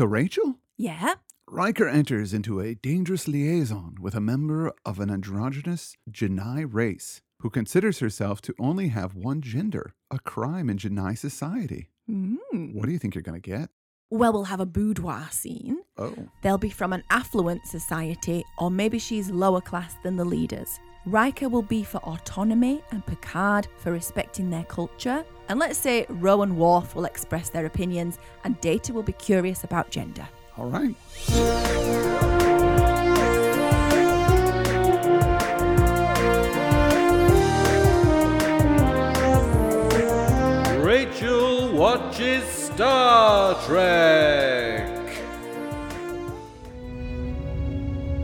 So, Rachel? Yeah? Riker enters into a dangerous liaison with a member of an androgynous J'naii race who considers herself to only have one gender, a crime in J'naii society. Mm. What do you think you're going to get? Well, we'll have a boudoir scene. Oh. They'll be from an affluent society, or maybe she's lower class than the leaders. Riker will be for autonomy and Picard for respecting their culture. And let's say Ro and Worf will express their opinions, and Data will be curious about gender. All right. Rachel watches Star Trek.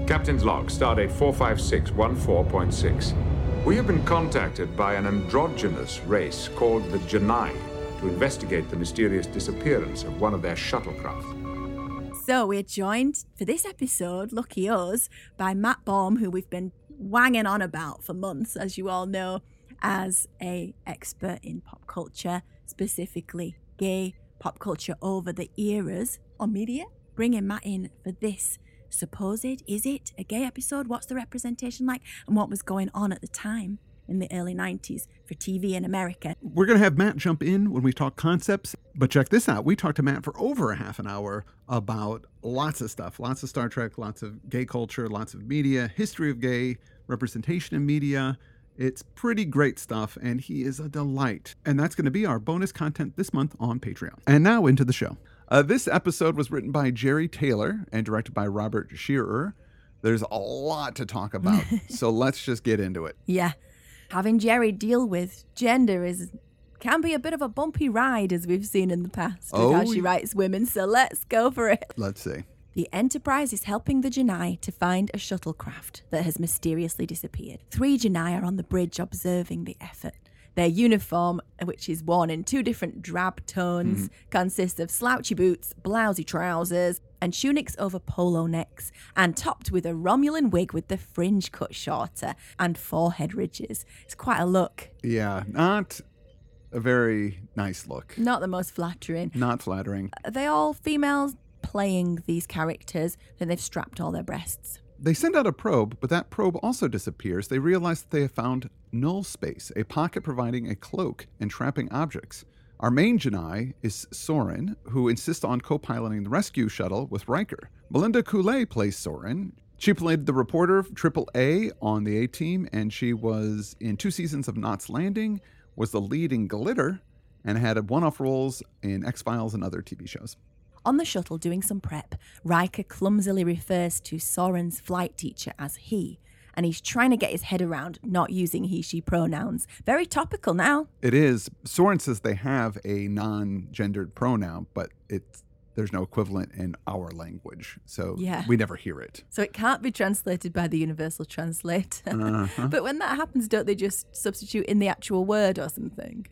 Captain's log, stardate 45614.6. We have been contacted by an androgynous race called the J'naii to investigate the mysterious disappearance of one of their shuttlecraft. So we're joined for this episode, lucky us, by Matt Baume, who we've been wanging on about for months, as you all know, as a expert in pop culture, specifically gay pop culture over the eras on media. Bringing Matt in for this supposed, is it a gay episode? What's the representation like? And what was going on at the time in the early 90s for TV in America? We're going to have Matt jump in when we talk concepts, but check this out. We talked to Matt for over a half an hour about lots of stuff lots of Star Trek, lots of gay culture, lots of media, history of gay, representation in media. It's pretty great stuff, and he is a delight. And that's going to be our bonus content this month on Patreon. And now into the show. Uh, this episode was written by Jeri Taylor and directed by Robert Scheerer. There's a lot to talk about, so let's just get into it. Yeah. Having Jerry deal with gender is can be a bit of a bumpy ride as we've seen in the past with how Oh, she writes women, so let's go for it. Let's see. The Enterprise is helping the J'naii to find a shuttlecraft that has mysteriously disappeared. Three J'naii are on the bridge observing the effort. Their uniform, which is worn in two different drab tones, mm-hmm. consists of slouchy boots, blousy trousers, and tunics over polo necks, and topped with a Romulan wig with the fringe cut shorter and forehead ridges. It's quite a look. Yeah, not a very nice look. Not the most flattering. Not flattering. Are they all females playing these characters? Then they've strapped all their breasts. They send out a probe, but that probe also disappears. They realize that they have found null space, a pocket providing a cloak and trapping objects. Our main J'naii is Soren, who insists on co piloting the rescue shuttle with Riker. Melinda Culea plays Soren. She played the reporter of A on the A Team, and she was in two seasons of Knots Landing, was the lead in Glitter, and had one off roles in X Files and other TV shows. On the shuttle doing some prep, Riker clumsily refers to Soren's flight teacher as he, and he's trying to get his head around not using he she pronouns. Very topical now. It is. Soren says they have a non-gendered pronoun, but it's there's no equivalent in our language, so Yeah. we never hear it. So it can't be translated by the universal translator. Uh-huh. but when that happens, don't they just substitute in the actual word or something?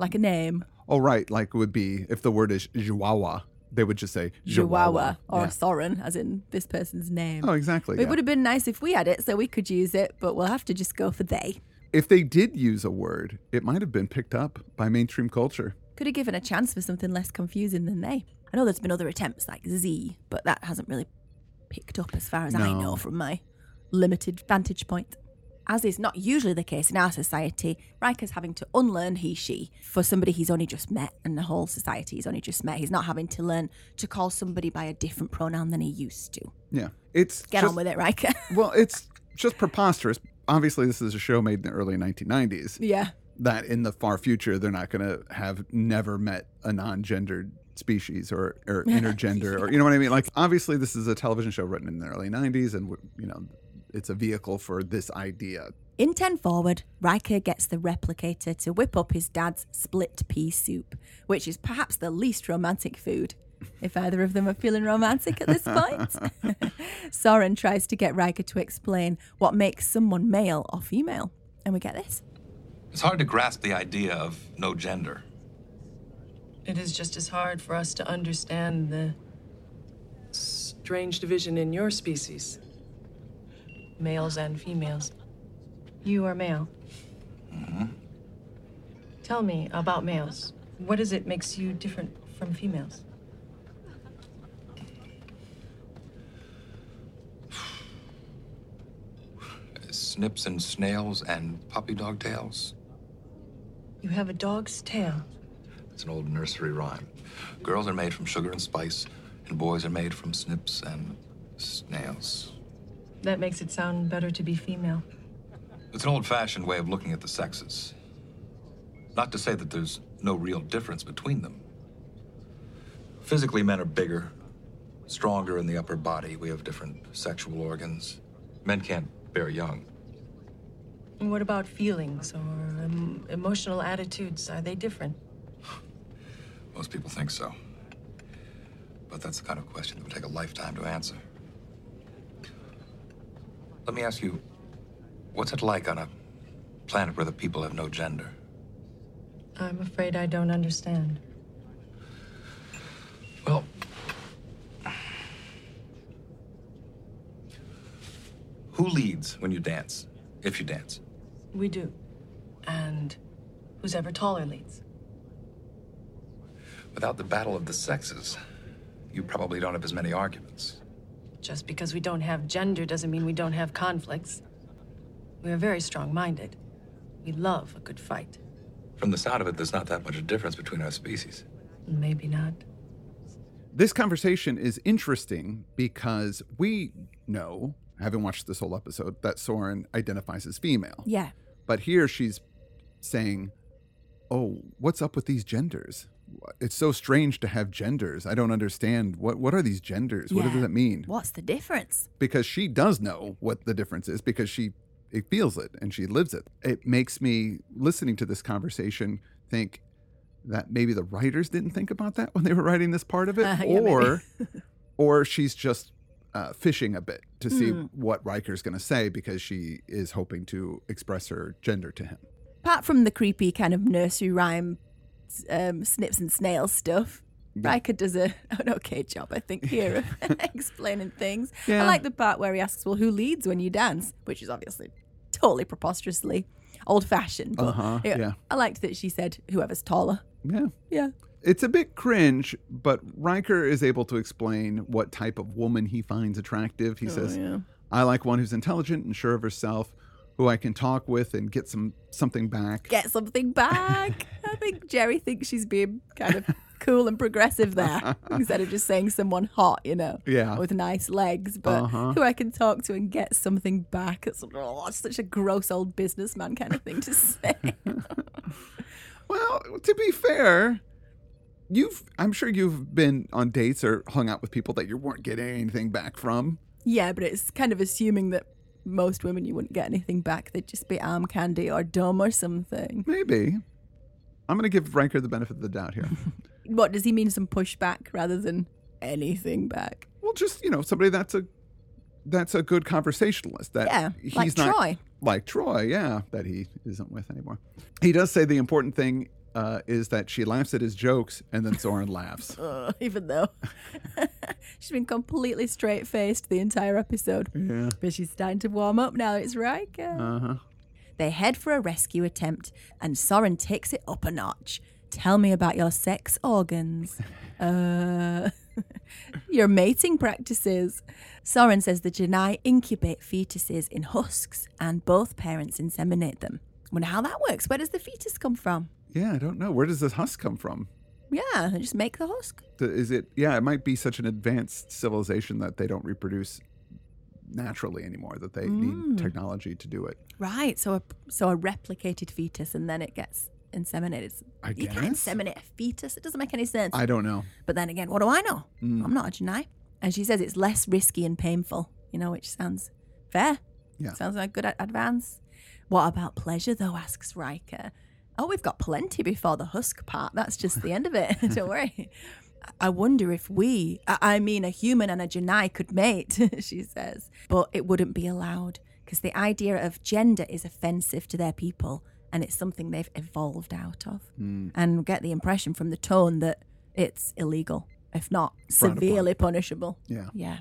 Like a name? Oh, right. Like it would be if the word is Chihuahua, they would just say Chihuahua or Yeah. Soren, as in this person's name. Oh, exactly. It yeah. would have been nice if we had it so we could use it, but we'll have to just go for they. If they did use a word, it might have been picked up by mainstream culture. Could have given a chance for something less confusing than they. I know there's been other attempts like Z, but that hasn't really picked up as far as I know from my limited vantage point. As is not usually the case in our society, Riker's having to unlearn he, she for somebody he's only just met, and the whole society he's only just met. He's not having to learn to call somebody by a different pronoun than he used to. Yeah. It's Get just, on with it, Riker. Well, it's just preposterous. Obviously, this is a show made in the early 1990s. yeah. that in the far future they're not going to have never met a non-gendered species or, or intergender or you know what I mean like obviously this is a television show written in the early 90s and you know it's a vehicle for this idea In 10 Forward, Riker gets the replicator to whip up his dad's split pea soup, which is perhaps the least romantic food. If either of them are feeling romantic at this point. Soren tries to get Riker to explain what makes someone male or female. And we get this. It's hard to grasp the idea of no gender. It is just as hard for us to understand the strange division in your species males and females. You are male. Mm-hmm. Tell me about males. What is it makes you different from females? Snips and snails and puppy dog tails. You have a dog's tail. It's an old nursery rhyme. Girls are made from sugar and spice, and boys are made from snips and snails. That makes it sound better to be female. It's an old fashioned way of looking at the sexes. Not to say that there's no real difference between them. Physically, men are bigger, stronger in the upper body. We have different sexual organs. Men can't bear young. And what about feelings or um, emotional attitudes? Are they different? Most people think so. But that's the kind of question that would take a lifetime to answer. Let me ask you what's it like on a planet where the people have no gender? I'm afraid I don't understand. Well, who leads when you dance? If you dance? We do. And who's ever taller leads. Without the battle of the sexes, you probably don't have as many arguments. Just because we don't have gender doesn't mean we don't have conflicts. We are very strong minded. We love a good fight. From the sound of it, there's not that much a difference between our species. Maybe not. This conversation is interesting because we know, having watched this whole episode, that Soren identifies as female. Yeah. But here she's saying, "Oh, what's up with these genders? It's so strange to have genders. I don't understand. What what are these genders? What does that mean?" What's the difference? Because she does know what the difference is because she it feels it and she lives it. It makes me listening to this conversation think that maybe the writers didn't think about that when they were writing this part of it Uh, yeah, or or she's just uh, fishing a bit to see Hmm. what Riker's going to say because she is hoping to express her gender to him. Apart from the creepy kind of nursery rhyme um, snips and snails stuff, Riker does a, an okay job, I think, here of explaining things. Yeah. I like the part where he asks, well, who leads when you dance? Which is obviously totally preposterously old fashioned. But Uh-huh, yeah. I liked that she said, whoever's taller. Yeah. Yeah. It's a bit cringe, but Riker is able to explain what type of woman he finds attractive. He says, Oh, yeah. I like one who's intelligent and sure of herself, who I can talk with and get some something back. Get something back. I think Jeri thinks she's being kind of cool and progressive there instead of just saying someone hot, you know, Yeah. with nice legs, but Uh-huh. who I can talk to and get something back. It's, oh, such a gross old businessman kind of thing to say. Well, to be fair, you've I'm sure you've been on dates or hung out with people that you weren't getting anything back from. yeah, but it's kind of assuming that most women you wouldn't get anything back. They'd just be arm candy or dumb or something. Maybe. I'm going to give Riker the benefit of the doubt here. What does he mean? Some pushback rather than anything back? well, just, you know, somebody that's a that's a good conversationalist. That Yeah, he's like not Troi. like Troi, yeah, that he isn't with anymore. He does say the important thing uh, is that she laughs at his jokes and then Soren laughs. Ugh, even though she's been completely straight faced the entire episode. Yeah. But she's starting to warm up now. It's Riker. Uh huh. They head for a rescue attempt, and Soren takes it up a notch. Tell me about your sex organs. Uh, your mating practices. Soren says the J'naii incubate fetuses in husks, and both parents inseminate them. Wonder how that works. Where does the fetus come from? Yeah, I don't know. Where does this husk come from? Yeah, they just make the husk. Is it? Yeah, it might be such an advanced civilization that they don't reproduce naturally anymore. That they Mm. need technology to do it. Right. So a so a replicated fetus, and then it gets inseminated. I you can't inseminate a fetus. It doesn't make any sense. I don't know. But then again, what do I know? Mm. I'm not a J'naii. And she says it's less risky and painful, you know, which sounds fair. Yeah. Sounds like a good advance. What about pleasure, though, asks Riker. Oh, we've got plenty before the husk part. That's just the end of it. Don't worry. I wonder if we, I I mean, a human and a J'naii could mate, she says, but it wouldn't be allowed because the idea of gender is offensive to their people and it's something they've evolved out of. Hmm. And get the impression from the tone that it's illegal, if not Frowned upon. severely punishable. Yeah. Yeah.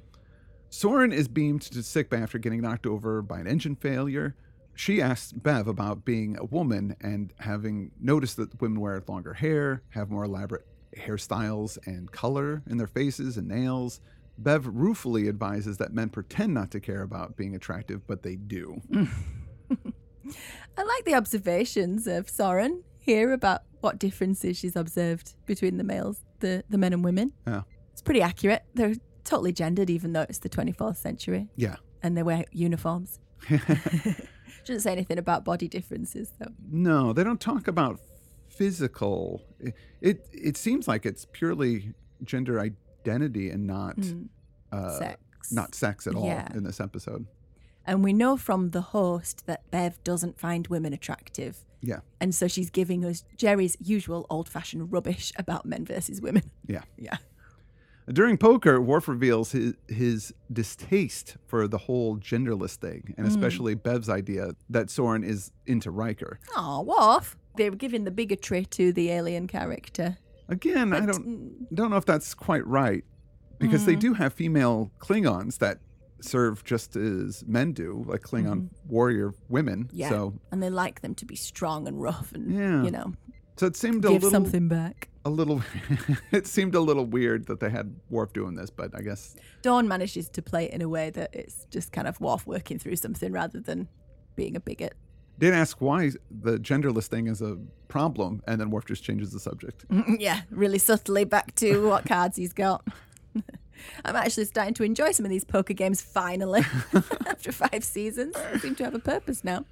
Soren is beamed to sickbay after getting knocked over by an engine failure. She asks Bev about being a woman and having noticed that women wear longer hair, have more elaborate hairstyles and color in their faces and nails. Bev ruefully advises that men pretend not to care about being attractive, but they do. I like the observations of Soren here about what differences she's observed between the males, the, the men and women. Yeah. It's pretty accurate. They're totally gendered, even though it's the 24th century Yeah. and they wear uniforms. Shouldn't say anything about body differences, though. No, they don't talk about physical. It it, it seems like it's purely gender identity and not uh, Sex. not sex at all Yeah. in this episode. And we know from the host that Bev doesn't find women attractive. Yeah. And so she's giving us Jeri's usual old fashioned rubbish about men versus women. Yeah. Yeah. During poker, Worf reveals his, his distaste for the whole genderless thing, Hmm. and especially Bev's idea that Soren is into Riker. Oh, Worf. They were giving the bigotry to the alien character. Again, I don't mm. don't know if that's quite right because they hmm. do have female Klingons that serve just as men do, like Klingon mm-hmm. warrior women. Yeah. So and they like them to be strong and rough and, Yeah. you know, so it seemed a give little something back. A little it seemed a little weird that they had Worf doing this, but I guess Dorn manages to play it in a way that it's just kind of Worf working through something rather than being a bigot. did ask why the genderless thing is a problem, and then Worf just changes the subject. yeah, really subtly back to what cards he's got. I'm actually starting to enjoy some of these poker games finally after five seasons. They seem to have a purpose now.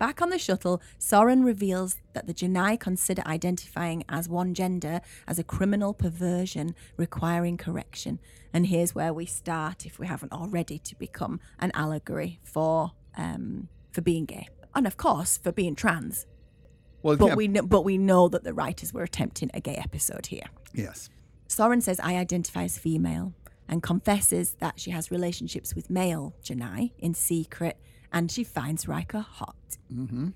Back on the shuttle, Soren reveals that the J'naii consider identifying as one gender as a criminal perversion requiring correction. And here's where we start, if we haven't already, to become an allegory for um, for being gay, and of course for being trans. Well, But yeah, we know, but we know that the writers were attempting a gay episode here. yes, Soren says I identify as female and confesses that she has relationships with male J'naii in secret and she finds Riker hot. Mm-hmm.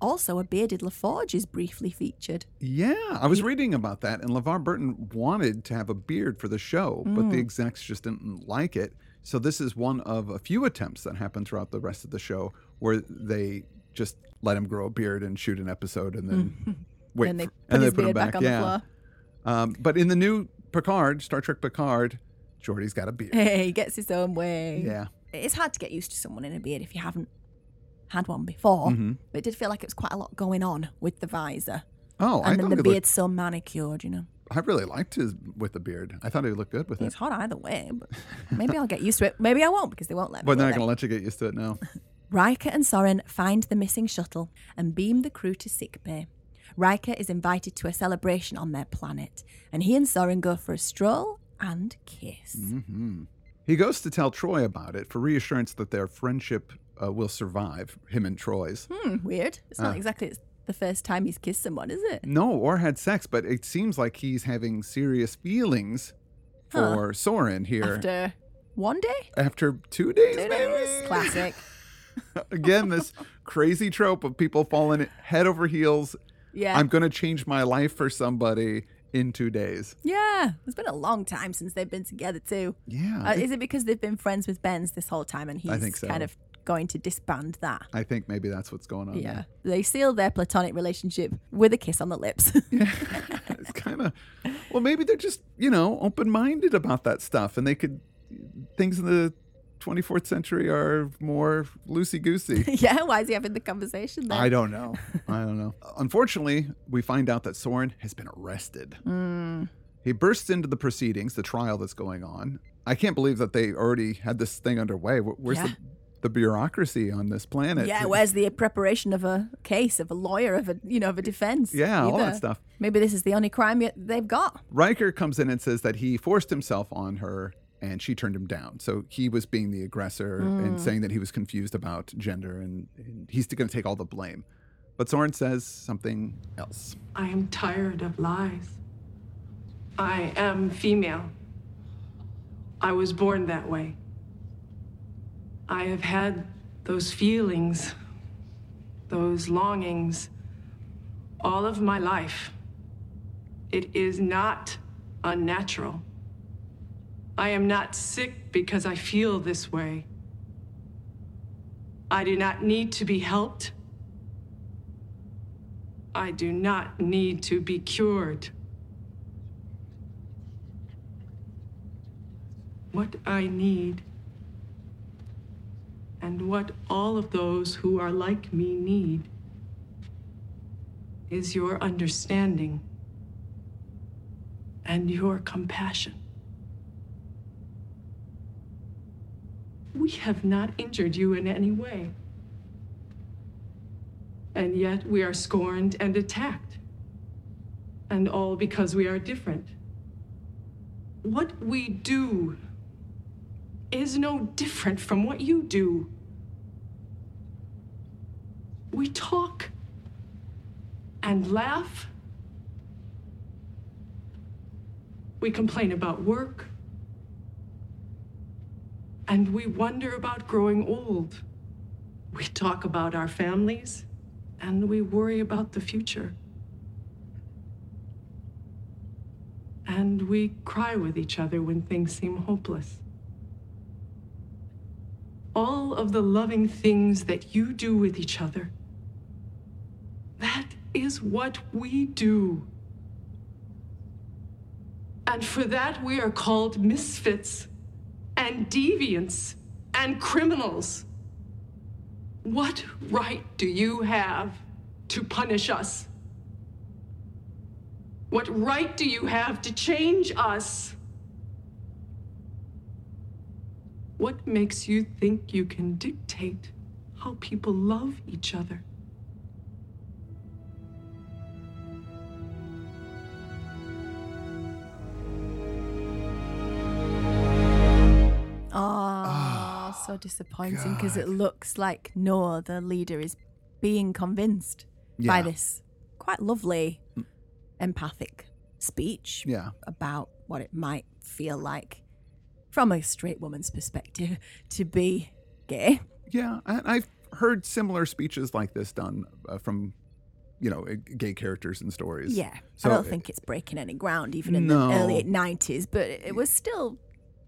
Also, a bearded LaForge is briefly featured. yeah. I was reading about that, and LeVar Burton wanted to have a beard for the show, but Mm. the execs just didn't like it. So this is one of a few attempts that happen throughout the rest of the show where they just let him grow a beard and shoot an episode, and then wait, and they for- put his they put him beard back, on the floor. Um, but in the new Picard, Star Trek Picard, Geordi's got a beard. Hey, he gets his own way. Yeah. It's hard to get used to someone in a beard if you haven't had one before. Mm-hmm. But it did feel like it was quite a lot going on with the visor. Oh, I and then the he beard's looked, so manicured, you know. I really liked his with the beard. I thought he looked good with it. It's hot either way, but maybe I'll get used to it. Maybe I won't because they won't let me. But they're not going to let you get used to it now. Riker and Soren find the missing shuttle and beam the crew to sickbay. Riker is invited to a celebration on their planet, and he and Soren go for a stroll and kiss. He goes to tell Troi about it for reassurance that their friendship uh, will survive, him and Troi's. Hmm, weird. It's not exactly the first time he's kissed someone, is it? No, or had sex, but it seems like he's having serious feelings for Soren here After one day? after two days, Two maybe. days? Classic. Again, this crazy trope of people falling head over heels. Yeah. I'm going to change my life for somebody in two days. yeah. It's been a long time since they've been together, too. Yeah. Uh, is it because they've been friends with Ben's this whole time and he's so. kind of going to disband that? I think maybe that's what's going on. Yeah. They seal their platonic relationship with a kiss on the lips. there. It's kind of, well, maybe they're just, you know, open minded about that stuff and they could, things in the 24th century are more loosey goosey. yeah, why is he having the conversation then? I don't know. I don't know. Unfortunately, we find out that Soren has been arrested. Hmm. He bursts into the proceedings, the trial that's going on. I can't believe that they already had this thing underway. Where's Yeah. the, the bureaucracy on this planet? yeah, where's the preparation of a case, of a lawyer, of a you know, of a defense? Yeah, all that stuff. Maybe this is the only crime yet they've got. Riker comes in and says that he forced himself on her and she turned him down. So he was being the aggressor and mm. saying that he was confused about gender and, and he's going to take all the blame. But Soren says something else. I am tired of lies. I am female. I was born that way. I have had those feelings, those longings, all of my life. It is not unnatural. I am not sick because I feel this way. I do not need to be helped. I do not need to be cured. What I need And what all of those who are like me need is your understanding and your compassion. We have not injured you in any way. And yet we are scorned and attacked. And all because we are different. What we do is no different from what you do. We talk and laugh. We complain about work. And we wonder about growing old. We talk about our families and we worry about the future. And we cry with each other when things seem hopeless. All of the loving things that you do with each other, that is what we do. And for that, we are called misfits and deviants and criminals. What right do you have to punish us? What right do you have to change us? What makes you think you can dictate how people love each other? Oh, so ah, disappointing because it looks like Noor, the leader, is being convinced by this quite lovely, mm. empathic speech Yeah. about what it might feel like from a straight woman's perspective to be gay. Yeah, I, I've heard similar speeches like this done uh, from, you know, uh, gay characters and stories. Yeah. So I don't think it's breaking any ground even in No. the early 90s, but it was still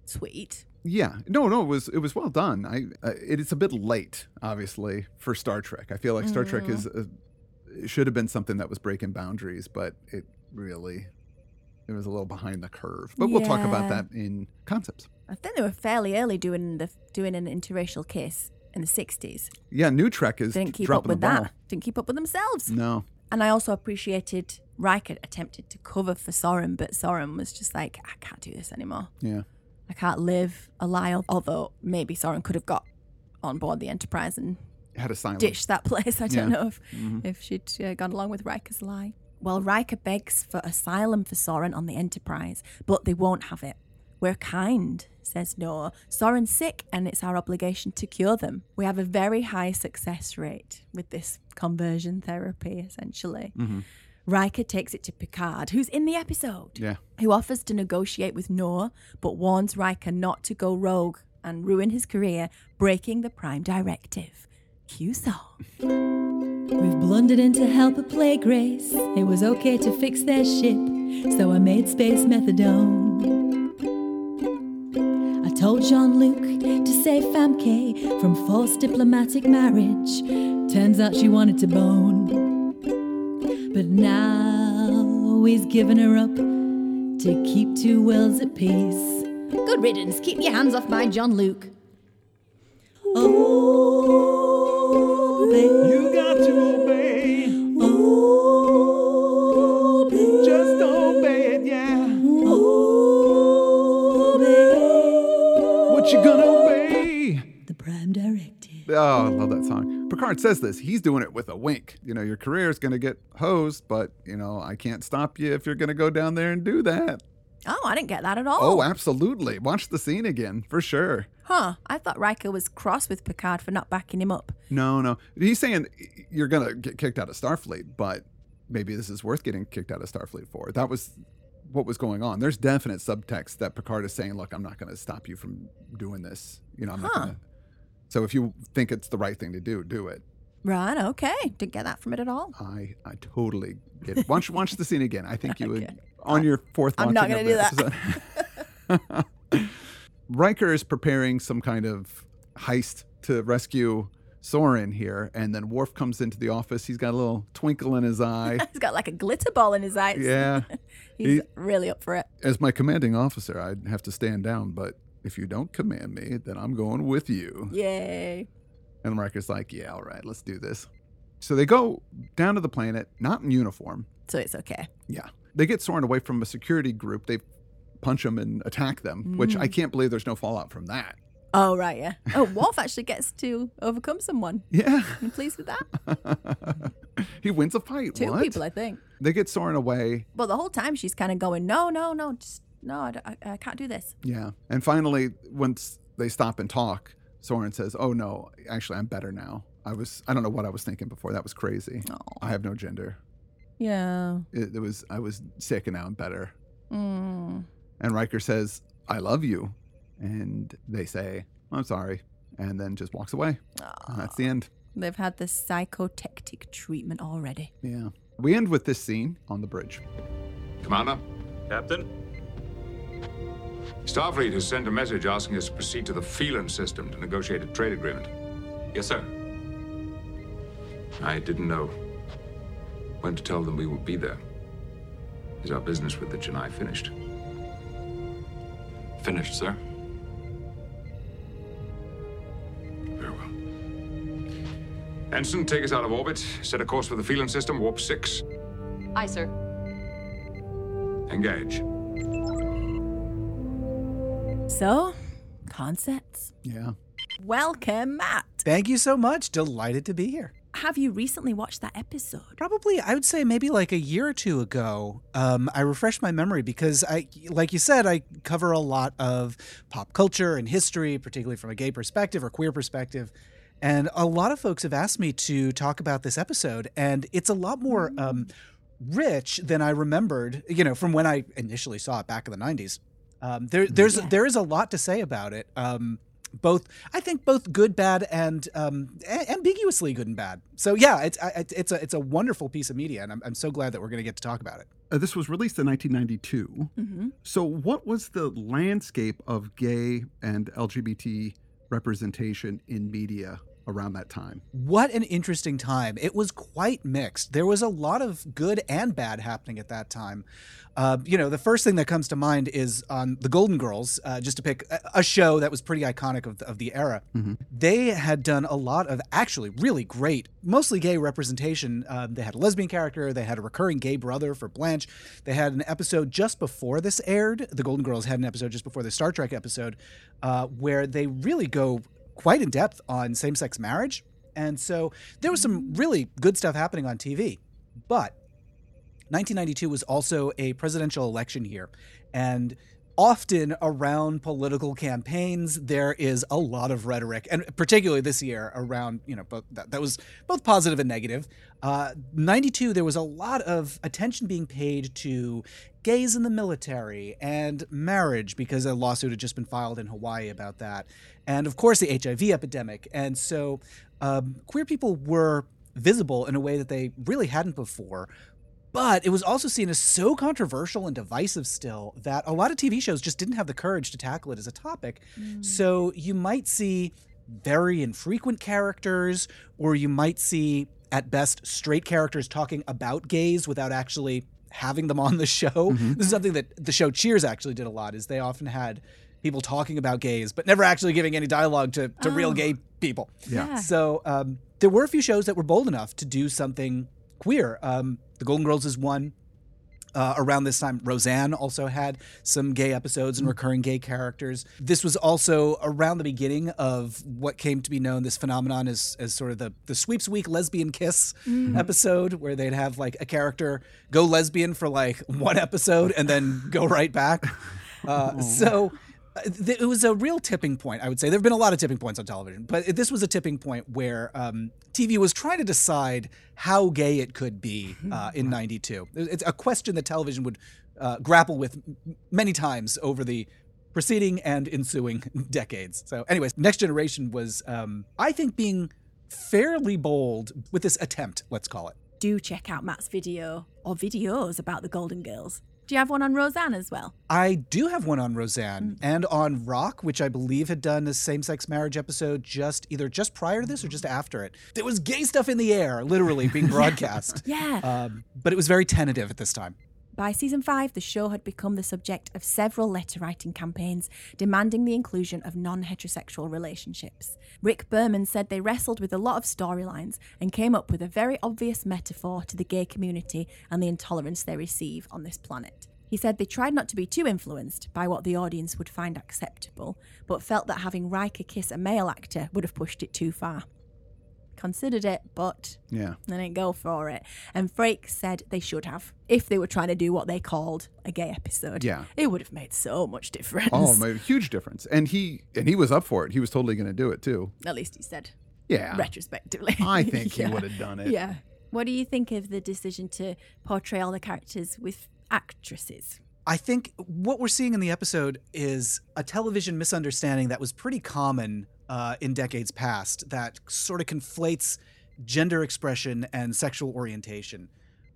sweet. Yeah, no, no, it was it was well done. I uh, it is a bit late, obviously, for Star Trek. I feel like Star Trek is Mm-hmm. uh it should have been something that was breaking boundaries, but it really it was a little behind the curve. But we'll talk about that in concepts. I think they were fairly early doing the doing an interracial kiss in the 60s. Yeah, New Trek is Didn't keep up with that. Didn't keep up with themselves. No, And I also appreciated Riker attempted to cover for Soren, but Soren was just like, I can't do this anymore. yeah, I can't live a lie. Although maybe Soren could have got on board the Enterprise and had a silence. ditched that place. I don't Yeah. know if, if she'd uh, gone along with Riker's lie. Well, Riker begs for asylum for Soren on the Enterprise, but they won't have it. We're kind, says Noor. Soren's sick, and it's our obligation to cure them. We have a very high success rate with this conversion therapy, essentially. Mm-hmm. Riker takes it to Picard, who's in the episode Yeah, who offers to negotiate with Noor but warns Riker not to go rogue and ruin his career, breaking the Prime Directive. Cue song. We've blundered in to help a plague race. It was okay to fix their ship, so I made space methadone. Told Jean Luc to save Famke from forced diplomatic marriage. Turns out she wanted to bone. But now he's given her up to keep two worlds at peace. Good riddance. Keep your hands off my Jean Luc. Oh, babe. Oh, I love that song. Picard says this. He's doing it with a wink. You know, your career is going to get hosed, but, you know, I can't stop you if you're going to go down there and do that. Oh, I didn't get that at all. Oh, absolutely. Watch the scene again, for sure. Huh. I thought Riker was cross with Picard for not backing him up. No, no. He's saying you're going to get kicked out of Starfleet, but maybe this is worth getting kicked out of Starfleet for. That was what was going on. There's definite subtext that Picard is saying, look, I'm not going to stop you from doing this. You know, I'm not going to. So if you think it's the right thing to do, do it. Right, okay. Didn't get that from it at all. I I totally get it. Watch watch the scene again. I think you would Okay. on your fourth. I'm not gonna do that. Riker is preparing some kind of heist to rescue Soren here, and then Worf comes into the office. He's got a little twinkle in his eye. He's got like a glitter ball in his eyes. Yeah. He's He- really up for it. As my commanding officer, I'd have to stand down, but if you don't command me, then I'm going with you. Yay. And Riker's like, yeah, all right, let's do this. So they go down to the planet, not in uniform. So it's okay. Yeah. They get Soren away from a security group. They punch them and attack them, which I mm. can't believe there's no fallout from that. Oh, right, yeah. Oh, Worf actually gets to overcome someone. Yeah. You pleased with that? he wins a fight. Two what? people, I think. They get Soren away. But the whole time she's kind of going, no, no, no, just, no, I, I, I can't do this. Yeah. And finally, once they stop and talk, Soren says, Oh, no, actually, I'm better now. I was, I don't know what I was thinking before. That was crazy. Oh. I have no gender. Yeah. It, it was, I was sick and now I'm better. Mm. And Riker says, I love you. And they say, I'm sorry. And then just walks away. And that's the end. They've had the psychotectic treatment already. Yeah. We end with this scene on the bridge. Commander, Captain? Starfleet has sent a message asking us to proceed to the Phelan system to negotiate a trade agreement. Yes, sir. I didn't know when to tell them we would be there. Is our business with the J'naii finished? Finished, sir. Very well. Ensign, take us out of orbit. Set a course for the Phelan system, warp 6. Aye, sir. Engage. So, concepts. Yeah. Welcome, Matt. Thank you so much. Delighted to be here. Have you recently watched that episode? Probably, I would say maybe like a year or two ago. Um, I refreshed my memory because I, like you said, I cover a lot of pop culture and history, particularly from a gay perspective or queer perspective. And a lot of folks have asked me to talk about this episode, and it's a lot more um, rich than I remembered. You know, from when I initially saw it back in the '90s. Um, there, there's there is a lot to say about it. Um, both, I think, both good, bad, and um, a- ambiguously good and bad. So yeah, it's I- it's it's a it's a wonderful piece of media, and I'm, I'm so glad that we're going to get to talk about it. Uh, this was released in 1992. Mm-hmm. So, what was the landscape of gay and LGBT representation in media around that time? What an interesting time. It was quite mixed. There was a lot of good and bad happening at that time. Uh, you know, the first thing that comes to mind is on The Golden Girls, uh, just to pick a, show that was pretty iconic of the, of the era. They had done a lot of actually really great, mostly gay representation. Um, they had a lesbian character, they had a recurring gay brother for Blanche. They had an episode just before this aired. The Golden Girls had an episode just before the Star Trek episode uh, where they really go quite in depth on same sex marriage. And so there was some really good stuff happening on TV. But 1992 was also a presidential election year. And often around political campaigns, there is a lot of rhetoric, and particularly this year around, you know, both, that, that was both positive and negative. Uh, 92, there was a lot of attention being paid to gays in the military and marriage because a lawsuit had just been filed in Hawaii about that. And of course, the HIV epidemic. And so um, queer people were visible in a way that they really hadn't before. But it was also seen as so controversial and divisive still that a lot of TV shows just didn't have the courage to tackle it as a topic. So you might see very infrequent characters, or you might see, at best, straight characters talking about gays without actually having them on the show. This is something that the show Cheers actually did a lot, is they often had people talking about gays, but never actually giving any dialogue to, to real Oh. gay people. Yeah. So um, there were a few shows that were bold enough to do something queer. Um, the Golden Girls is one. Uh, around this time, Roseanne also had some gay episodes and recurring gay characters. This was also around the beginning of what came to be known this phenomenon as, as sort of the, the Sweeps Week lesbian kiss episode, where they'd have like a character go lesbian for like one episode and then go right back. Uh, so uh, th- it was a real tipping point, I would say. There have been a lot of tipping points on television, but it- this was a tipping point where um, TV was trying to decide how gay it could be uh, in 92. It's a question that television would uh, grapple with many times over the preceding and ensuing decades. So, anyways, Next Generation was, um, I think, being fairly bold with this attempt, let's call it. Do check out Matt's video or videos about the Golden Girls. Do you have one on Roseanne as well? I do have one on Roseanne and on Roc, which I believe had done a same-sex marriage episode just either just prior to this or just after it. There was gay stuff in the air, literally being broadcast. Yeah. Um, but it was very tentative at this time. By season five, the show had become the subject of several letter writing campaigns demanding the inclusion of non heterosexual relationships. Rick Berman said they wrestled with a lot of storylines and came up with a very obvious metaphor to the gay community and the intolerance they receive on this planet. He said they tried not to be too influenced by what the audience would find acceptable, but felt that having Riker kiss a male actor would have pushed it too far. Considered it, but Yeah. they didn't go for it. And Frakes said they should have, if they were trying to do what they called a gay episode. Yeah. It would have made so much difference. Oh, made a huge difference. And he and he was up for it. He was totally going to do it too. At least he said Yeah. retrospectively. I think he would have done it. Yeah. What do you think of the decision to portray all the characters with actresses? I think what we're seeing in the episode is a television misunderstanding that was pretty common uh, in decades past that sort of conflates gender expression and sexual orientation.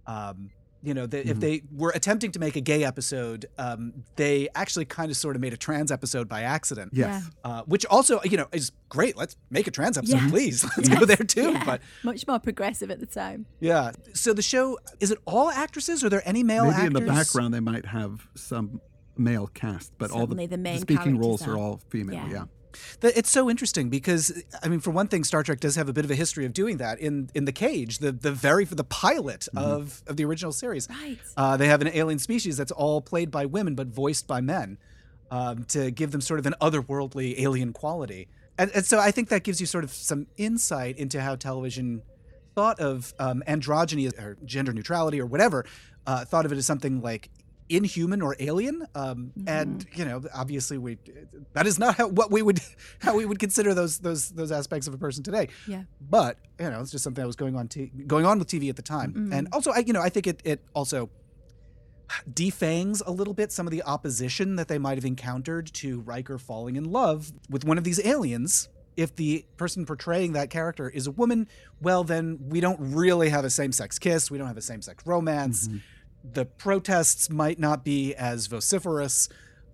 Um, you know, that if they were attempting to make a gay episode, um, they actually kind of sort of made a trans episode by accident. Yes. Uh, which also, you know, is great. Let's make a trans episode, Yeah. please. Let's Yes. go there too. Yeah. But much more progressive at the time. yeah. So the show is it all actresses? Are there any male Maybe actors? in the background they might have some male cast, but all the, Certainly the main speaking roles are are. all female. Yeah. It's so interesting because I mean, for one thing, Star Trek does have a bit of a history of doing that. In in the Cage, the the very the pilot of of the original series, Right. uh, they have an alien species that's all played by women but voiced by men, um, to give them sort of an otherworldly alien quality. And, and so I think that gives you sort of some insight into how television thought of um, androgyny or gender neutrality or whatever, uh, thought of it as something like inhuman or alien. Um, And mm-hmm. you know, obviously, we that is not how, what we would how we would consider those those those aspects of a person today. Yeah. But you know, it's just something that was going on t- going on with TV at the time. Mm-hmm. And also, I you know, I think it it also defangs a little bit some of the opposition that they might have encountered to Riker falling in love with one of these aliens. If the person portraying that character is a woman, well, then we don't really have a same sex kiss. We don't have a same sex romance. Mm-hmm. The protests might not be as vociferous.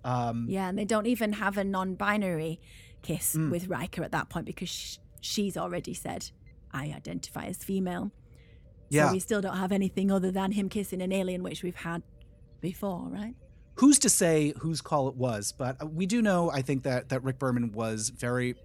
Um, Yeah, and they don't even have a non binary kiss Mm. with Riker at that point because sh- she's already said, I identify as female. Yeah. So we still don't have anything other than him kissing an alien, which we've had before, right? who's to say whose call it was? But uh, we do know, I think, that that Rick Berman was very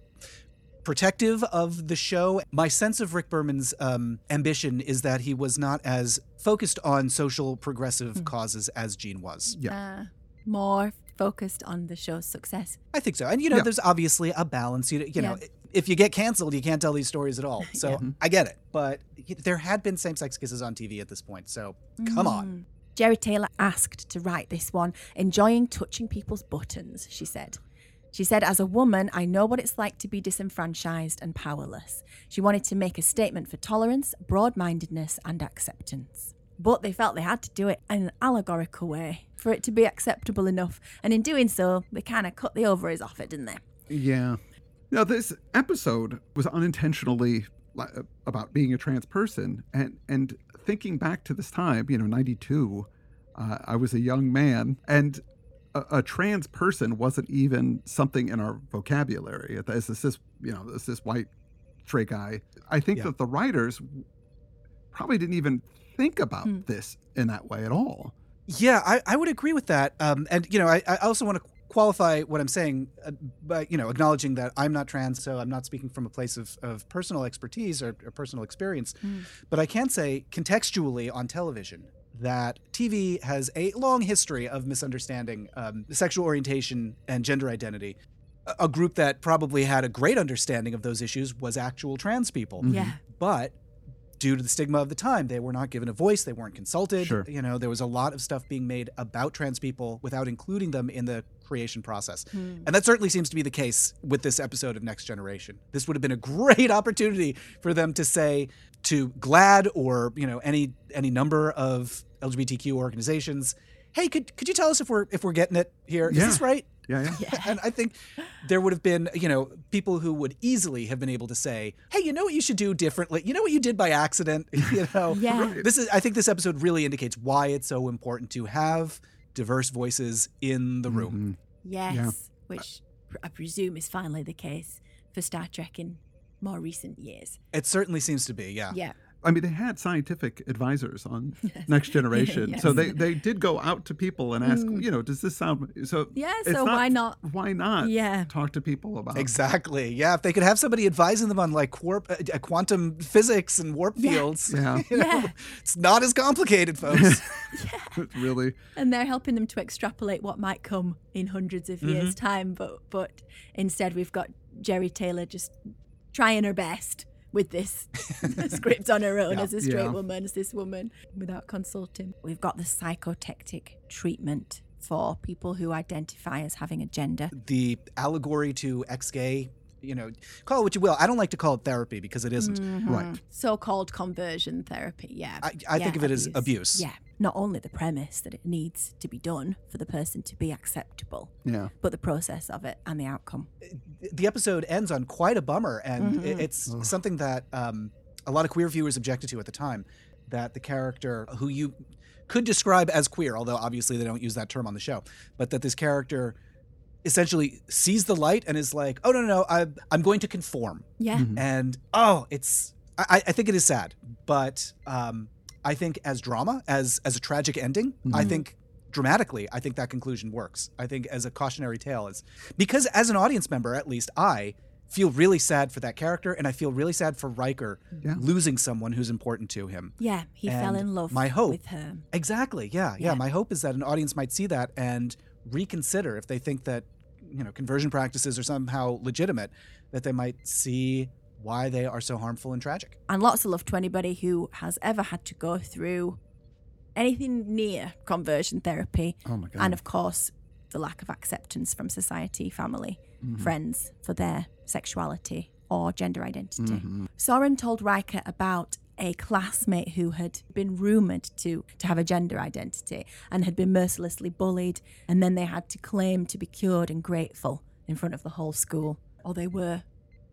protective of the show. My sense of Rick Berman's um, ambition is that he was not as focused on social progressive causes as Gene was. Yeah. Uh, more focused on the show's success. I think so. And you know, Yeah. there's obviously a balance. You, you know, Yeah. if you get canceled, you can't tell these stories at all. So Yeah. I get it. But there had been same-sex kisses on TV at this point. So come on. Jeri Taylor asked to write this one, enjoying touching people's buttons, she said. She said, As a woman, I know what it's like to be disenfranchised and powerless. She wanted to make a statement for tolerance, broad mindedness, and acceptance. But they felt they had to do it in an allegorical way for it to be acceptable enough. And in doing so, they kind of cut the ovaries off it, didn't they? Yeah. Now, this episode was unintentionally about being a trans person. And, and thinking back to this time, you know, 92, uh, I was a young man, and a, a trans person wasn't even something in our vocabulary. It's this, this you know, it's this white straight guy. I think Yeah. that the writers probably didn't even think about this in that way at all. Yeah, I, I would agree with that. Um, and you know, I, I also want to qualify what I'm saying uh, by you know acknowledging that I'm not trans, so I'm not speaking from a place of, of personal expertise or, or personal experience. But I can say contextually on television that TV has a long history of misunderstanding um, sexual orientation and gender identity. A- A group that probably had a great understanding of those issues was actual trans people. Yeah. But due to the stigma of the time, they were not given a voice, they weren't consulted. Sure. You know, there was a lot of stuff being made about trans people without including them in the creation process. And that certainly seems to be the case with this episode of Next Generation. This would have been a great opportunity for them to say to GLAAD or, you know, any any number of LGBTQ organizations, "Hey, could could you tell us if we're if we're getting it here? Is Yeah. this right?" Yeah, yeah. and I think there would have been, you know, people who would easily have been able to say, "Hey, you know what you should do differently? You know what you did by accident? You know, Yeah. this is. I think this episode really indicates why it's so important to have diverse voices in the room. Mm-hmm. Yes. Which I presume is finally the case for Star Trek in more recent years. It certainly seems to be, yeah. Yeah. I mean, they had scientific advisors on Next Generation, so they they did go out to people and ask, you know, does this sound so? Yeah, it's so why not- Why not? Yeah. talk to people about Exactly. Yeah. If they could have somebody advising them on like warp, uh, uh, quantum physics and warp fields, Yeah. you know, Yeah. it's not as complicated, folks. yeah, really. and they're helping them to extrapolate what might come in hundreds of years' time. But but instead, we've got Jeri Taylor just trying her best with this script on her own as a straight Yeah. woman, as this woman, without consulting. We've got the psychotectic treatment for people who identify as having a gender. the allegory to ex-gay, you know, call it what you will. I don't like to call it therapy because it isn't. Right. So-called conversion therapy. Yeah, I- I think of it as abuse. Yeah, not only the premise that it needs to be done for the person to be acceptable, Yeah. but the process of it and the outcome. the episode ends on quite a bummer, and Mm-hmm. it- it's something that um, a lot of queer viewers objected to at the time. That the character who you could describe as queer, although obviously they don't use that term on the show, but that this character essentially sees the light and is like, "Oh no, no, no I, I'm going to conform," Yeah, Mm-hmm. and oh, it's I, I think it is sad, but um, I think as drama, as as a tragic ending, Mm-hmm. I think dramatically, I think that conclusion works. I think as a cautionary tale is because as an audience member, at least I feel really sad for that character, and I feel really sad for Riker Yeah. losing someone who's important to him. yeah. He fell in love my hope- with her. Exactly. Yeah, yeah. Yeah. My hope is that an audience might see that and reconsider if they think that you know conversion practices are somehow legitimate, that they might see why they are so harmful and tragic. And lots of love to anybody who has ever had to go through anything near conversion therapy. Oh my God. And of course, the lack of acceptance from society, family, mm-hmm. friends for their sexuality or gender identity. Mm-hmm. Soren told Riker about a classmate who had been rumored to to have a gender identity and had been mercilessly bullied and then they had to claim to be cured and grateful in front of the whole school or they were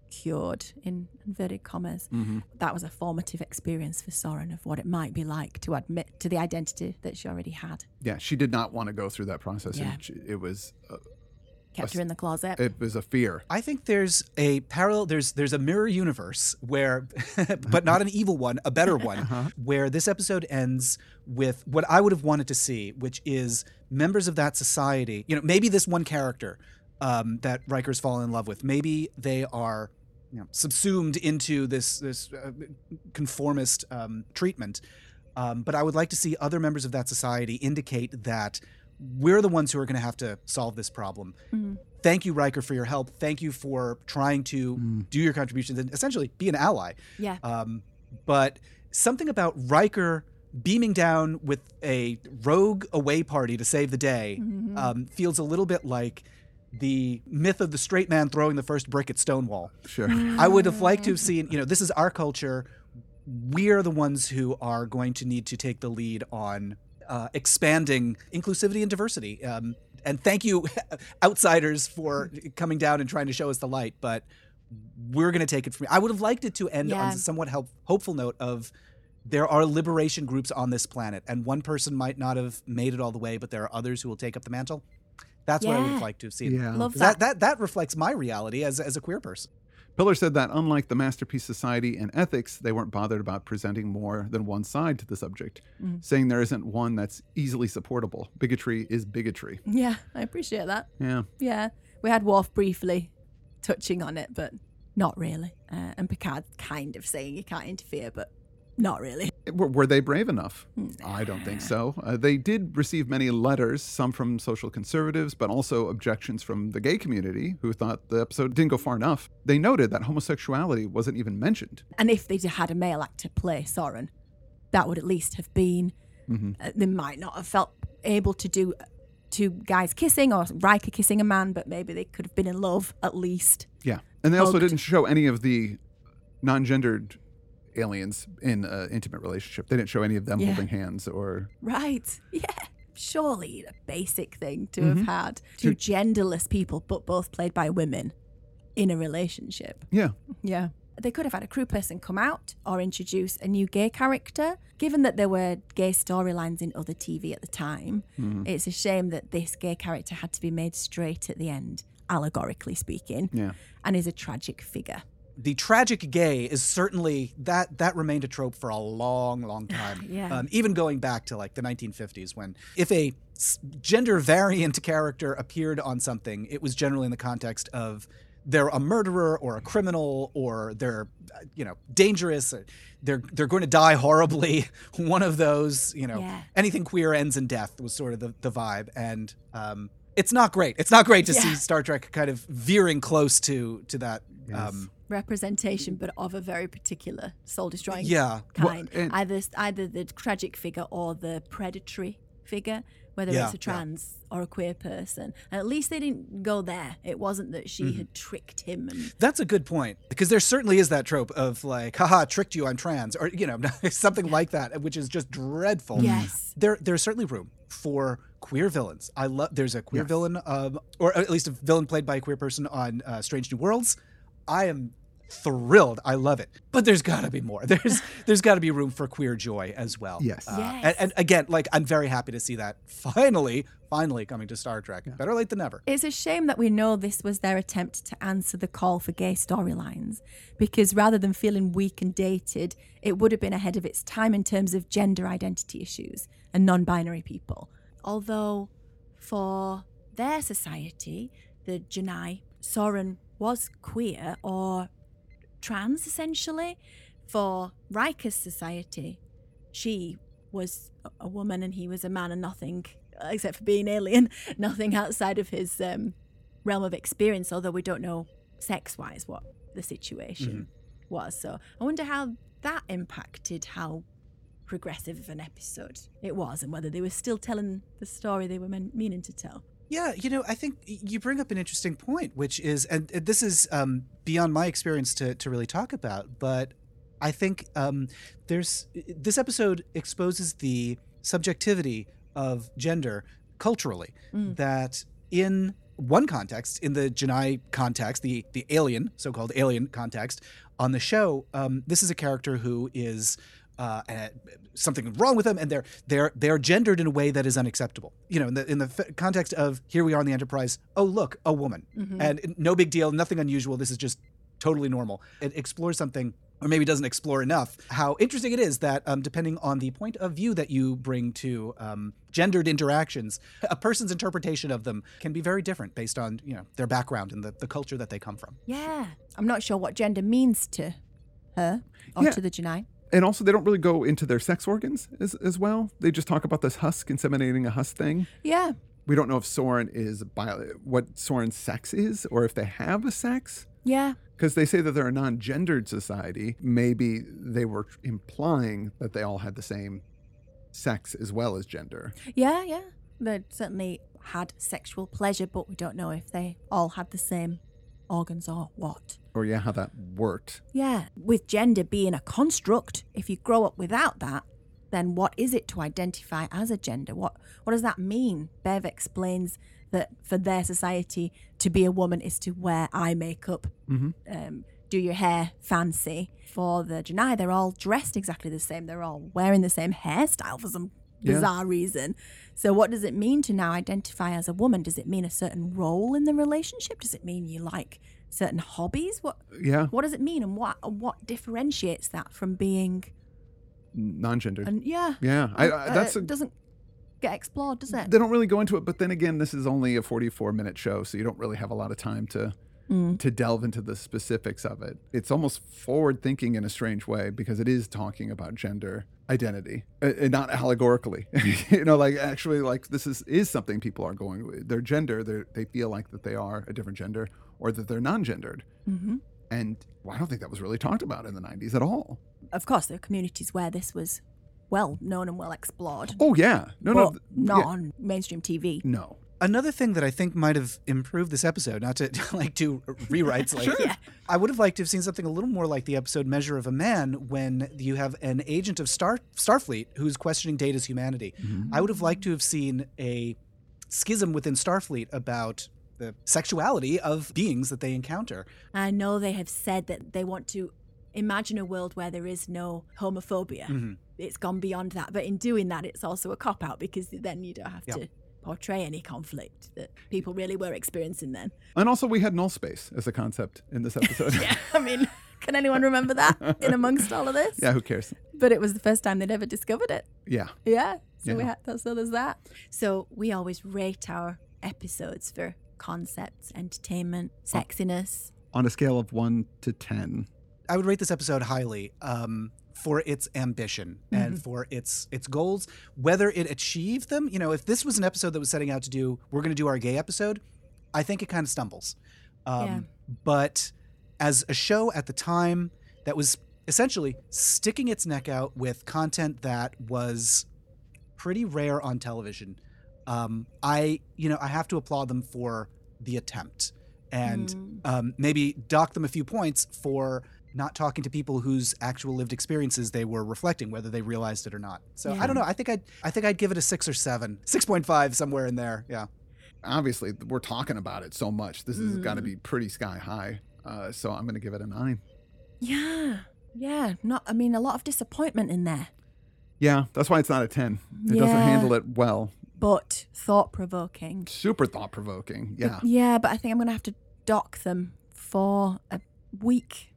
cured in inverted commas that was a formative experience for Soren of what it might be like to admit to the identity that she already had Yeah, she did not want to go through that process. Yeah. and she- It was uh, kept her in the closet it was a fear. I think there's a parallel. There's there's a mirror universe where, but not an evil one, a better one, where this episode ends with what I would have wanted to see, which is members of that society. You know, maybe this one character um, that Riker's fallen in love with. Maybe they are. You know, subsumed into this this uh, conformist um, treatment, um, but I would like to see other members of that society indicate that we're the ones who are going to have to solve this problem thank you Riker for your help. Thank you for trying to do your contributions and essentially be an ally. yeah Um, but something about Riker beaming down with a rogue away party to save the day um, feels a little bit like the myth of the straight man throwing the first brick at Stonewall. Sure. I would have liked to have seen, you know, this is our culture. We're the ones who are going to need to take the lead on uh, expanding inclusivity and diversity. Um, and thank you, outsiders, for coming down and trying to show us the light. But we're going to take it from. You. I would have liked it to end Yeah. on a somewhat help, hopeful note of there are liberation groups on this planet, and one person might not have made it all the way, but there are others who will take up the mantle. That's what I would have liked to have seen. Yeah. Love 'Cause that. that that reflects my reality as as a queer person. Piller said that unlike the Masterpiece Society and ethics, they weren't bothered about presenting more than one side to the subject, saying there isn't one that's easily supportable. Bigotry is bigotry. Yeah, I appreciate that. Yeah. Yeah, we had Worf briefly touching on it, but not really. Uh, and Picard kind of saying you can't interfere, but not really. Were, were they brave enough? I don't think so. Uh, they did receive many letters, some from social conservatives, but also objections from the gay community who thought the episode didn't go far enough. They noted that homosexuality wasn't even mentioned. And if they'd had a male actor play Soren, that would at least have been. Uh, they might not have felt able to do two guys kissing or Riker kissing a man, but maybe they could have been in love at least. Yeah. And they also Hugged. didn't show any of the non gendered aliens in an intimate relationship. They didn't show any of them Yeah. holding hands or. Right. Yeah. Surely a basic thing to have mm-hmm. had two genderless people, but both played by women in a relationship. Yeah. Yeah. They could have had a crew person come out or introduce a new gay character. Given that there were gay storylines in other TV at the time, mm-hmm. it's a shame that this gay character had to be made straight at the end, allegorically speaking, Yeah. and is a tragic figure the tragic gay is certainly that that remained a trope for a long, long time. Yeah. Um, even going back to like the 1950s, when if a gender variant character appeared on something, it was generally in the context of they're a murderer or a criminal or they're uh, you know dangerous. uh, They're they're going to die horribly. One of those, you know, Yeah. anything queer ends in death was sort of the, the vibe and. Um, it's not great. It's not great to see Star Trek kind of veering close to to that. Um, Representation, but of a very particular soul destroying Yeah. Well, kind. and- either either the tragic figure or the predatory figure, whether Yeah, it's a yeah. trans or a queer person. And at least they didn't go there. It wasn't that Mm-hmm. she had tricked him and That's a good point because there certainly is that trope of like, haha, tricked you, I'm trans, or you know, something like that, which is just dreadful. Yes. There, there's certainly room for queer villains. I love. There's a queer Yes. villain, um, or at least a villain played by a queer person on uh, Strange New Worlds. I am thrilled. I love it. But there's got to be more. There's there's got to be room for queer joy as well. Yes. Uh, Yes. And, and again, like I'm very happy to see that finally, finally coming to Star Trek. Better late than never. It's a shame that we know this was their attempt to answer the call for gay storylines, because rather than feeling weak and dated, it would have been ahead of its time in terms of gender identity issues and non binary people. Although, for their society, the J'naii, Soren was queer or trans essentially. For Riker's society, she was a- woman and he was a man and nothing except for being alien nothing outside of his um, realm of experience although we don't know sex wise what the situation was so i wonder how that impacted how progressive of an episode it was and whether they were still telling the story they were men- meaning to tell Yeah, you know, I think you bring up an interesting point, which is, and and this is um, beyond my experience to, to really talk about, but I think um, there's this episode exposes the subjectivity of gender culturally. That in one context, in the J'naii context, the the alien, so-called alien context on the show, um, this is a character who is uh, uh, something wrong with them, and they're they're they're gendered in a way that is unacceptable. You know, in the in the f- context of here we are in the Enterprise. Oh, look, a woman, and no big deal, nothing unusual. This is just totally normal. It explores something. Or maybe doesn't explore enough how interesting it is that, um, depending on the point of view that you bring to um, gendered interactions, a person's interpretation of them can be very different based on you know their background and the, the culture that they come from. yeah i'm not sure what gender means to her or Yeah. to the J'naii And also, they don't really go into their sex organs as, as well. They just talk about this husk inseminating a husk thing. yeah We don't know if Soren is bio, what Soren's sex is, or if they have a sex. yeah Because they say that they're a non-gendered society. Maybe they were implying that they all had the same sex as well as gender. Yeah, yeah. They certainly had sexual pleasure, but we don't know if they all had the same organs or what. Or yeah, how that worked. Yeah, with gender being a construct, if you grow up without that, then what is it to identify as a gender? What what does that mean? Bev explains that for their society, to be a woman is to wear eye makeup, um, do your hair fancy. For the J'naii, they're all dressed exactly the same. They're all wearing the same hairstyle for some Yeah. bizarre reason. So, what does it mean to now identify as a woman? Does it mean a certain role in the relationship? Does it mean you like certain hobbies? What Yeah, what does it mean, and what what differentiates that from being? non-gendered. And yeah, yeah, I, I, uh, that's a, it doesn't get explored, does it? they don't really go into it. But then again, this is only a 44 minute show, so you don't really have a lot of time to to delve into the specifics of it. It's almost forward thinking in a strange way because it is talking about gender identity, uh, and not allegorically. you know, like actually, like this is is something people are going with. Their gender, they they feel like that they are a different gender or that they're non-gendered. hmm And well, I don't think that was really talked about in the 90s at all. Of course, there are communities where this was well known and well explored, Oh yeah, no, no, th- not yeah, on mainstream TV. no. Another thing that I think might have improved this episode, not to like do rewrites, like Yeah. I would have liked to have seen something a little more like the episode "Measure of a Man" when you have an agent of Star Starfleet who's questioning Data's humanity. I would have liked to have seen a schism within Starfleet about the sexuality of beings that they encounter. I know they have said that they want to imagine a world where there is no homophobia. Mm-hmm. It's gone beyond that, but in doing that, it's also a cop out because then you don't have Yep. to portray any conflict that people really were experiencing then. And also, we had null space as a concept in this episode. Yeah, I mean, Can anyone remember that in amongst all of this? Yeah, who cares? But it was the first time they'd ever discovered it. Yeah. Yeah. So we Yeah. had so there's that. So we always rate our episodes for concepts, entertainment, sexiness. On a scale of one to 10. I would rate this episode highly um, for its ambition and Mm-hmm. for its its goals. Whether it achieved them, you know, if this was an episode that was setting out to do, we're going to do our gay episode, I think it kind of stumbles. Um, Yeah. But as a show at the time that was essentially sticking its neck out with content that was pretty rare on television, um, I you know I have to applaud them for the attempt and um, maybe dock them a few points for not talking to people whose actual lived experiences they were reflecting, whether they realized it or not. So I don't know. I think I'd I think I'd give it a six or seven, six point five somewhere in there. Yeah. Obviously, we're talking about it so much. This has Mm. got to be pretty sky high. Uh, so I'm going to give it a nine. Yeah. Yeah. Not I mean a lot of disappointment in there. Yeah, that's why it's not a 10. It doesn't handle it well. But thought provoking. Super thought provoking. Yeah. Yeah, but I think I'm gonna have to dock them for a weak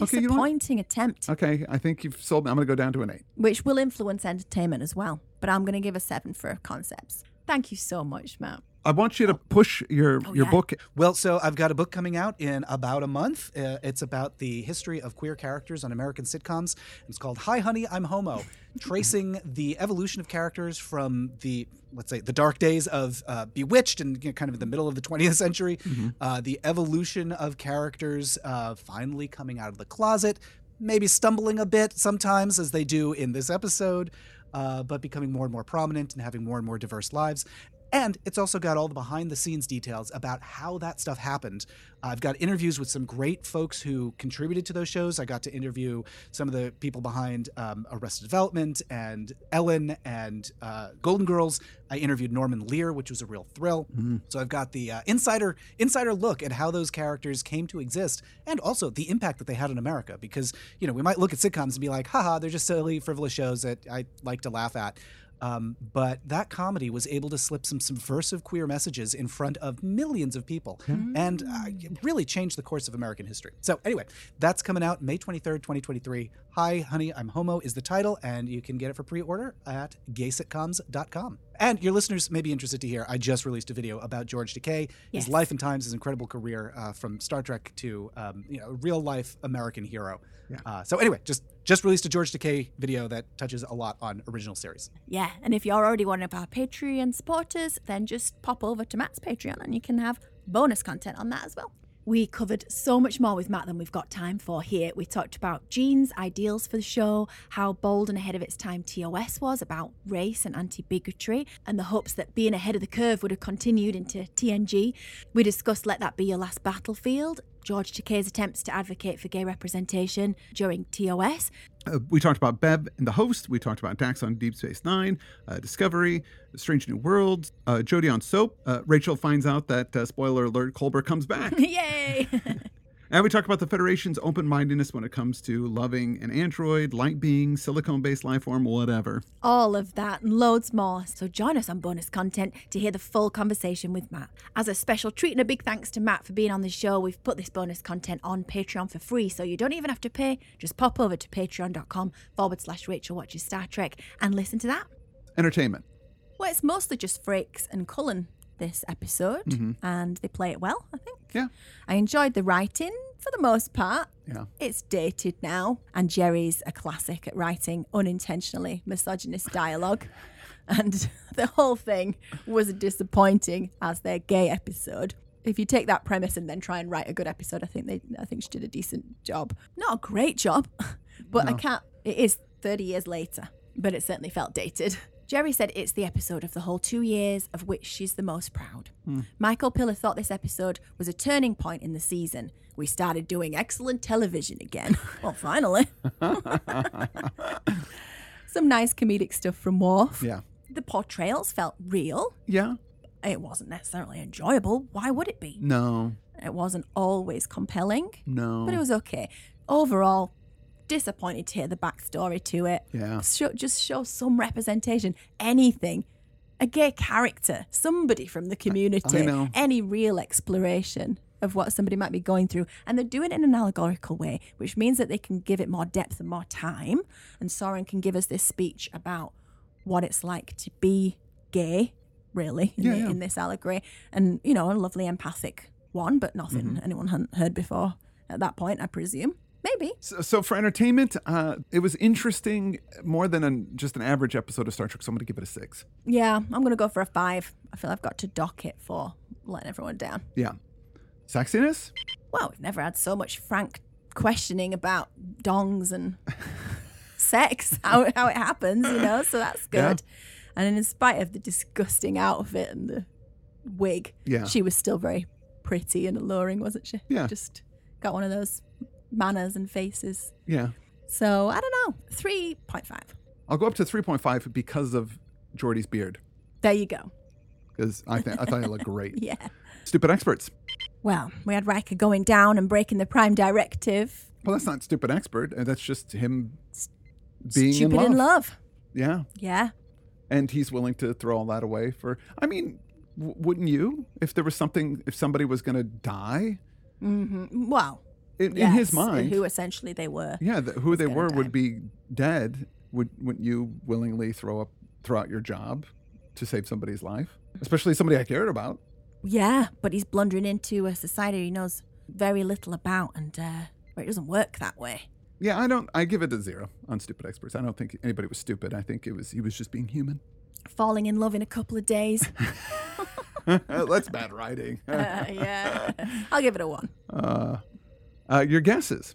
Okay, you know what? disappointing attempt. Okay, I think you've sold me. I'm going to go down to an eight. which will influence entertainment as well. But I'm going to give a seven for concepts. Thank you so much, Matt. I want you to push your Oh, your yeah. book. Well, so I've got a book coming out in about a month. Uh, it's about the history of queer characters on American sitcoms. It's called Hi, Honey, I'm Homo, tracing the evolution of characters from the, let's say, the dark days of uh, Bewitched and you know, kind of in the middle of the 20th century, uh, the evolution of characters uh, finally coming out of the closet, maybe stumbling a bit sometimes, as they do in this episode, uh, but becoming more and more prominent and having more and more diverse lives. And it's also got all the behind the scenes details about how that stuff happened. I've got interviews with some great folks who contributed to those shows. I got to interview some of the people behind um, Arrested Development and Ellen and uh, Golden Girls. I interviewed Norman Lear, which was a real thrill. So I've got the uh, insider insider look at how those characters came to exist, and also the impact that they had in America. Because you know we might look at sitcoms and be like, haha, they're just silly, frivolous shows that I like to laugh at. Um, but that comedy was able to slip some subversive queer messages in front of millions of people and uh, really changed the course of American history. So, anyway, that's coming out May 23rd, 2023. Hi, Honey, I'm Homo is the title, and you can get it for pre order at gaysitcoms.com. And your listeners may be interested to hear I just released a video about George Takei, Yes. his life and times, his incredible career uh, from Star Trek to um, you know real life American hero. Uh, so, anyway, just just released a George Takei video that touches a lot on original series. Yeah, and if you're already one of our Patreon supporters, then just pop over to Matt's Patreon and you can have bonus content on that as well. We covered so much more with Matt than we've got time for here. We talked about Gene's ideals for the show, how bold and ahead of its time TOS was about race and anti bigotry, and the hopes that being ahead of the curve would have continued into TNG. We discussed Let That Be Your Last Battlefield, George Takei's attempts to advocate for gay representation during TOS, Uh, we talked about Bev and the host. We talked about Dax on Deep Space Nine, uh, Discovery, Strange New Worlds, uh, Jodie on Soap. Uh, Rachel finds out that, uh, spoiler alert, Culber comes back. Yay! and we talk about the Federation's open mindedness when it comes to loving an android, light being, silicone based life form, whatever. all of that and loads more. So join us on bonus content to hear the full conversation with Matt. As a special treat and a big thanks to Matt for being on the show, we've put this bonus content on Patreon for free, so you don't even have to pay. Just pop over to patreon.com forward slash Rachel Watches Star Trek and listen to that. Entertainment. Well, it's mostly just Frakes and Culea this episode, mm-hmm. and they play it well, I think. Yeah. I enjoyed the writing for the most part. Yeah. It's dated now, and Jeri's a classic at writing unintentionally misogynist dialogue. And the whole thing was disappointing as their gay episode. If you take that premise and then try and write a good episode, I think they, I think she did a decent job. Not a great job, but I can't. It is 30 years later, but it certainly felt dated. Jeri said it's the episode of the whole two years of which she's the most proud. Hmm. Michael Piller thought this episode was a turning point in the season. We started doing excellent television again. well, finally. Some nice comedic stuff from Worf. Yeah. The portrayals felt real. Yeah. It wasn't necessarily enjoyable. Why would it be? No. It wasn't always compelling, No. but it was okay. Overall, disappointed to hear the backstory to it. Yeah. Show, just show some representation, anything. A gay character, somebody from the community, know. any real exploration. of what somebody might be going through. And they're doing it in an allegorical way, which means that they can give it more depth and more time. And Soren can give us this speech about what it's like to be gay, really, in, Yeah, the- yeah. in this allegory. And, you know, a lovely empathic one, but nothing Mm-hmm. anyone hadn't heard before at that point, I presume. Maybe. So, so for entertainment, uh, it was interesting more than an, just an average episode of Star Trek. So I'm going to give it a six. Yeah, I'm going to go for a five. I feel I've got to dock it for letting everyone down. Yeah. Sexiness? Well, we've never had so much frank questioning about dongs and sex, how, how it happens, you know, so that's Yeah. good. And in spite of the disgusting outfit and the wig, Yeah. she was still very pretty and alluring, wasn't she? Yeah. Just got one of those manners and faces. Yeah. So I don't know, 3.5. I'll go up to 3.5 because of Geordi's beard. There you go. Because I, th- I thought it looked great. Yeah. Stupid experts. Well, we had Riker going down and breaking the Prime Directive. Well, that's not stupid expert. uh, That's just him being Stupid in love. in love. Yeah. Yeah. And he's willing to throw all that away for. I mean, w- wouldn't you? If there was something, if somebody was going to die, hmm Well, in, in his mind, who essentially they were. yeah, the, who they were die. would be dead. Would wouldn't you willingly throw up, throw out your job to save somebody's life, especially somebody I cared about? Yeah, but he's blundering into a society he knows very little about, and uh, where it doesn't work that way. Yeah, I don't. I give it a zero on stupid experts. I don't think anybody was stupid. I think it was he was just being human. Falling in love in a couple of days. That's bad writing. Uh, yeah, I'll give it a one. Uh, uh, your guesses?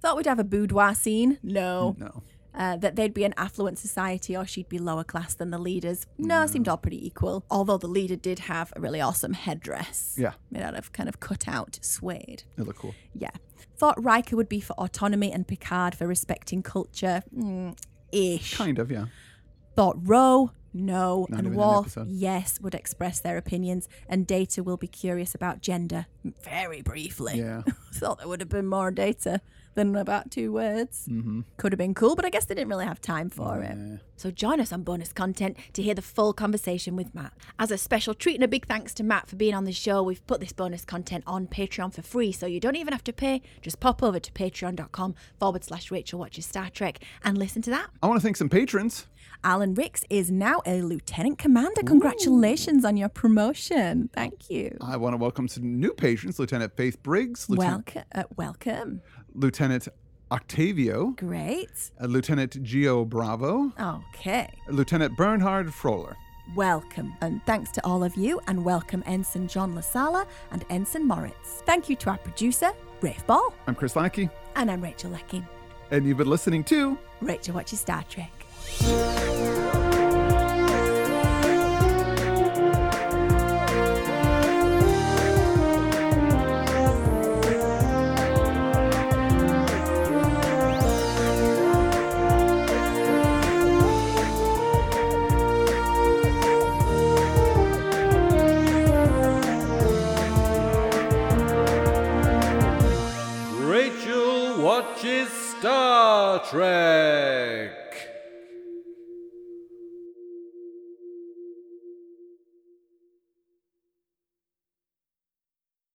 Thought we'd have a boudoir scene. No. No. Uh, that they'd be an affluent society or she'd be lower class than the leaders. No, seemed all pretty equal. Although the leader did have a really awesome headdress. Yeah. Made out of kind of cut out suede. It looked cool. Yeah. Thought Riker would be for autonomy and Picard for respecting culture. Mm, ish. Kind of, yeah. Thought Ro, no. Not and an yes, would express their opinions. And Data will be curious about gender. Very briefly. Yeah. Thought there would have been more data than about two words. Mm-hmm. Could have been cool, but I guess they didn't really have time for it. So join us on bonus content to hear the full conversation with Matt. As a special treat and a big thanks to Matt for being on the show, we've put this bonus content on Patreon for free, so you don't even have to pay. Just pop over to patreon.com forward slash Rachel Watches Star Trek and listen to that. I want to thank some patrons. Alan Ricks is now a lieutenant commander. Congratulations on your promotion. Thank you. I want to welcome some new patients, Lieutenant Faith Briggs, Lieutenant, Welcome. Uh, welcome. Lieutenant Octavio, Great. uh, Lieutenant Gio Bravo, Okay. Lieutenant Bernhard Froller. Welcome. And thanks to all of you, and welcome Ensign John LaSala and Ensign Moritz. Thank you to our producer, Rafe Ball. I'm Chris Lackey, And I'm Rachel Leckie. and you've been listening to Rachel watches Star Trek. Rachel watches Star Trek.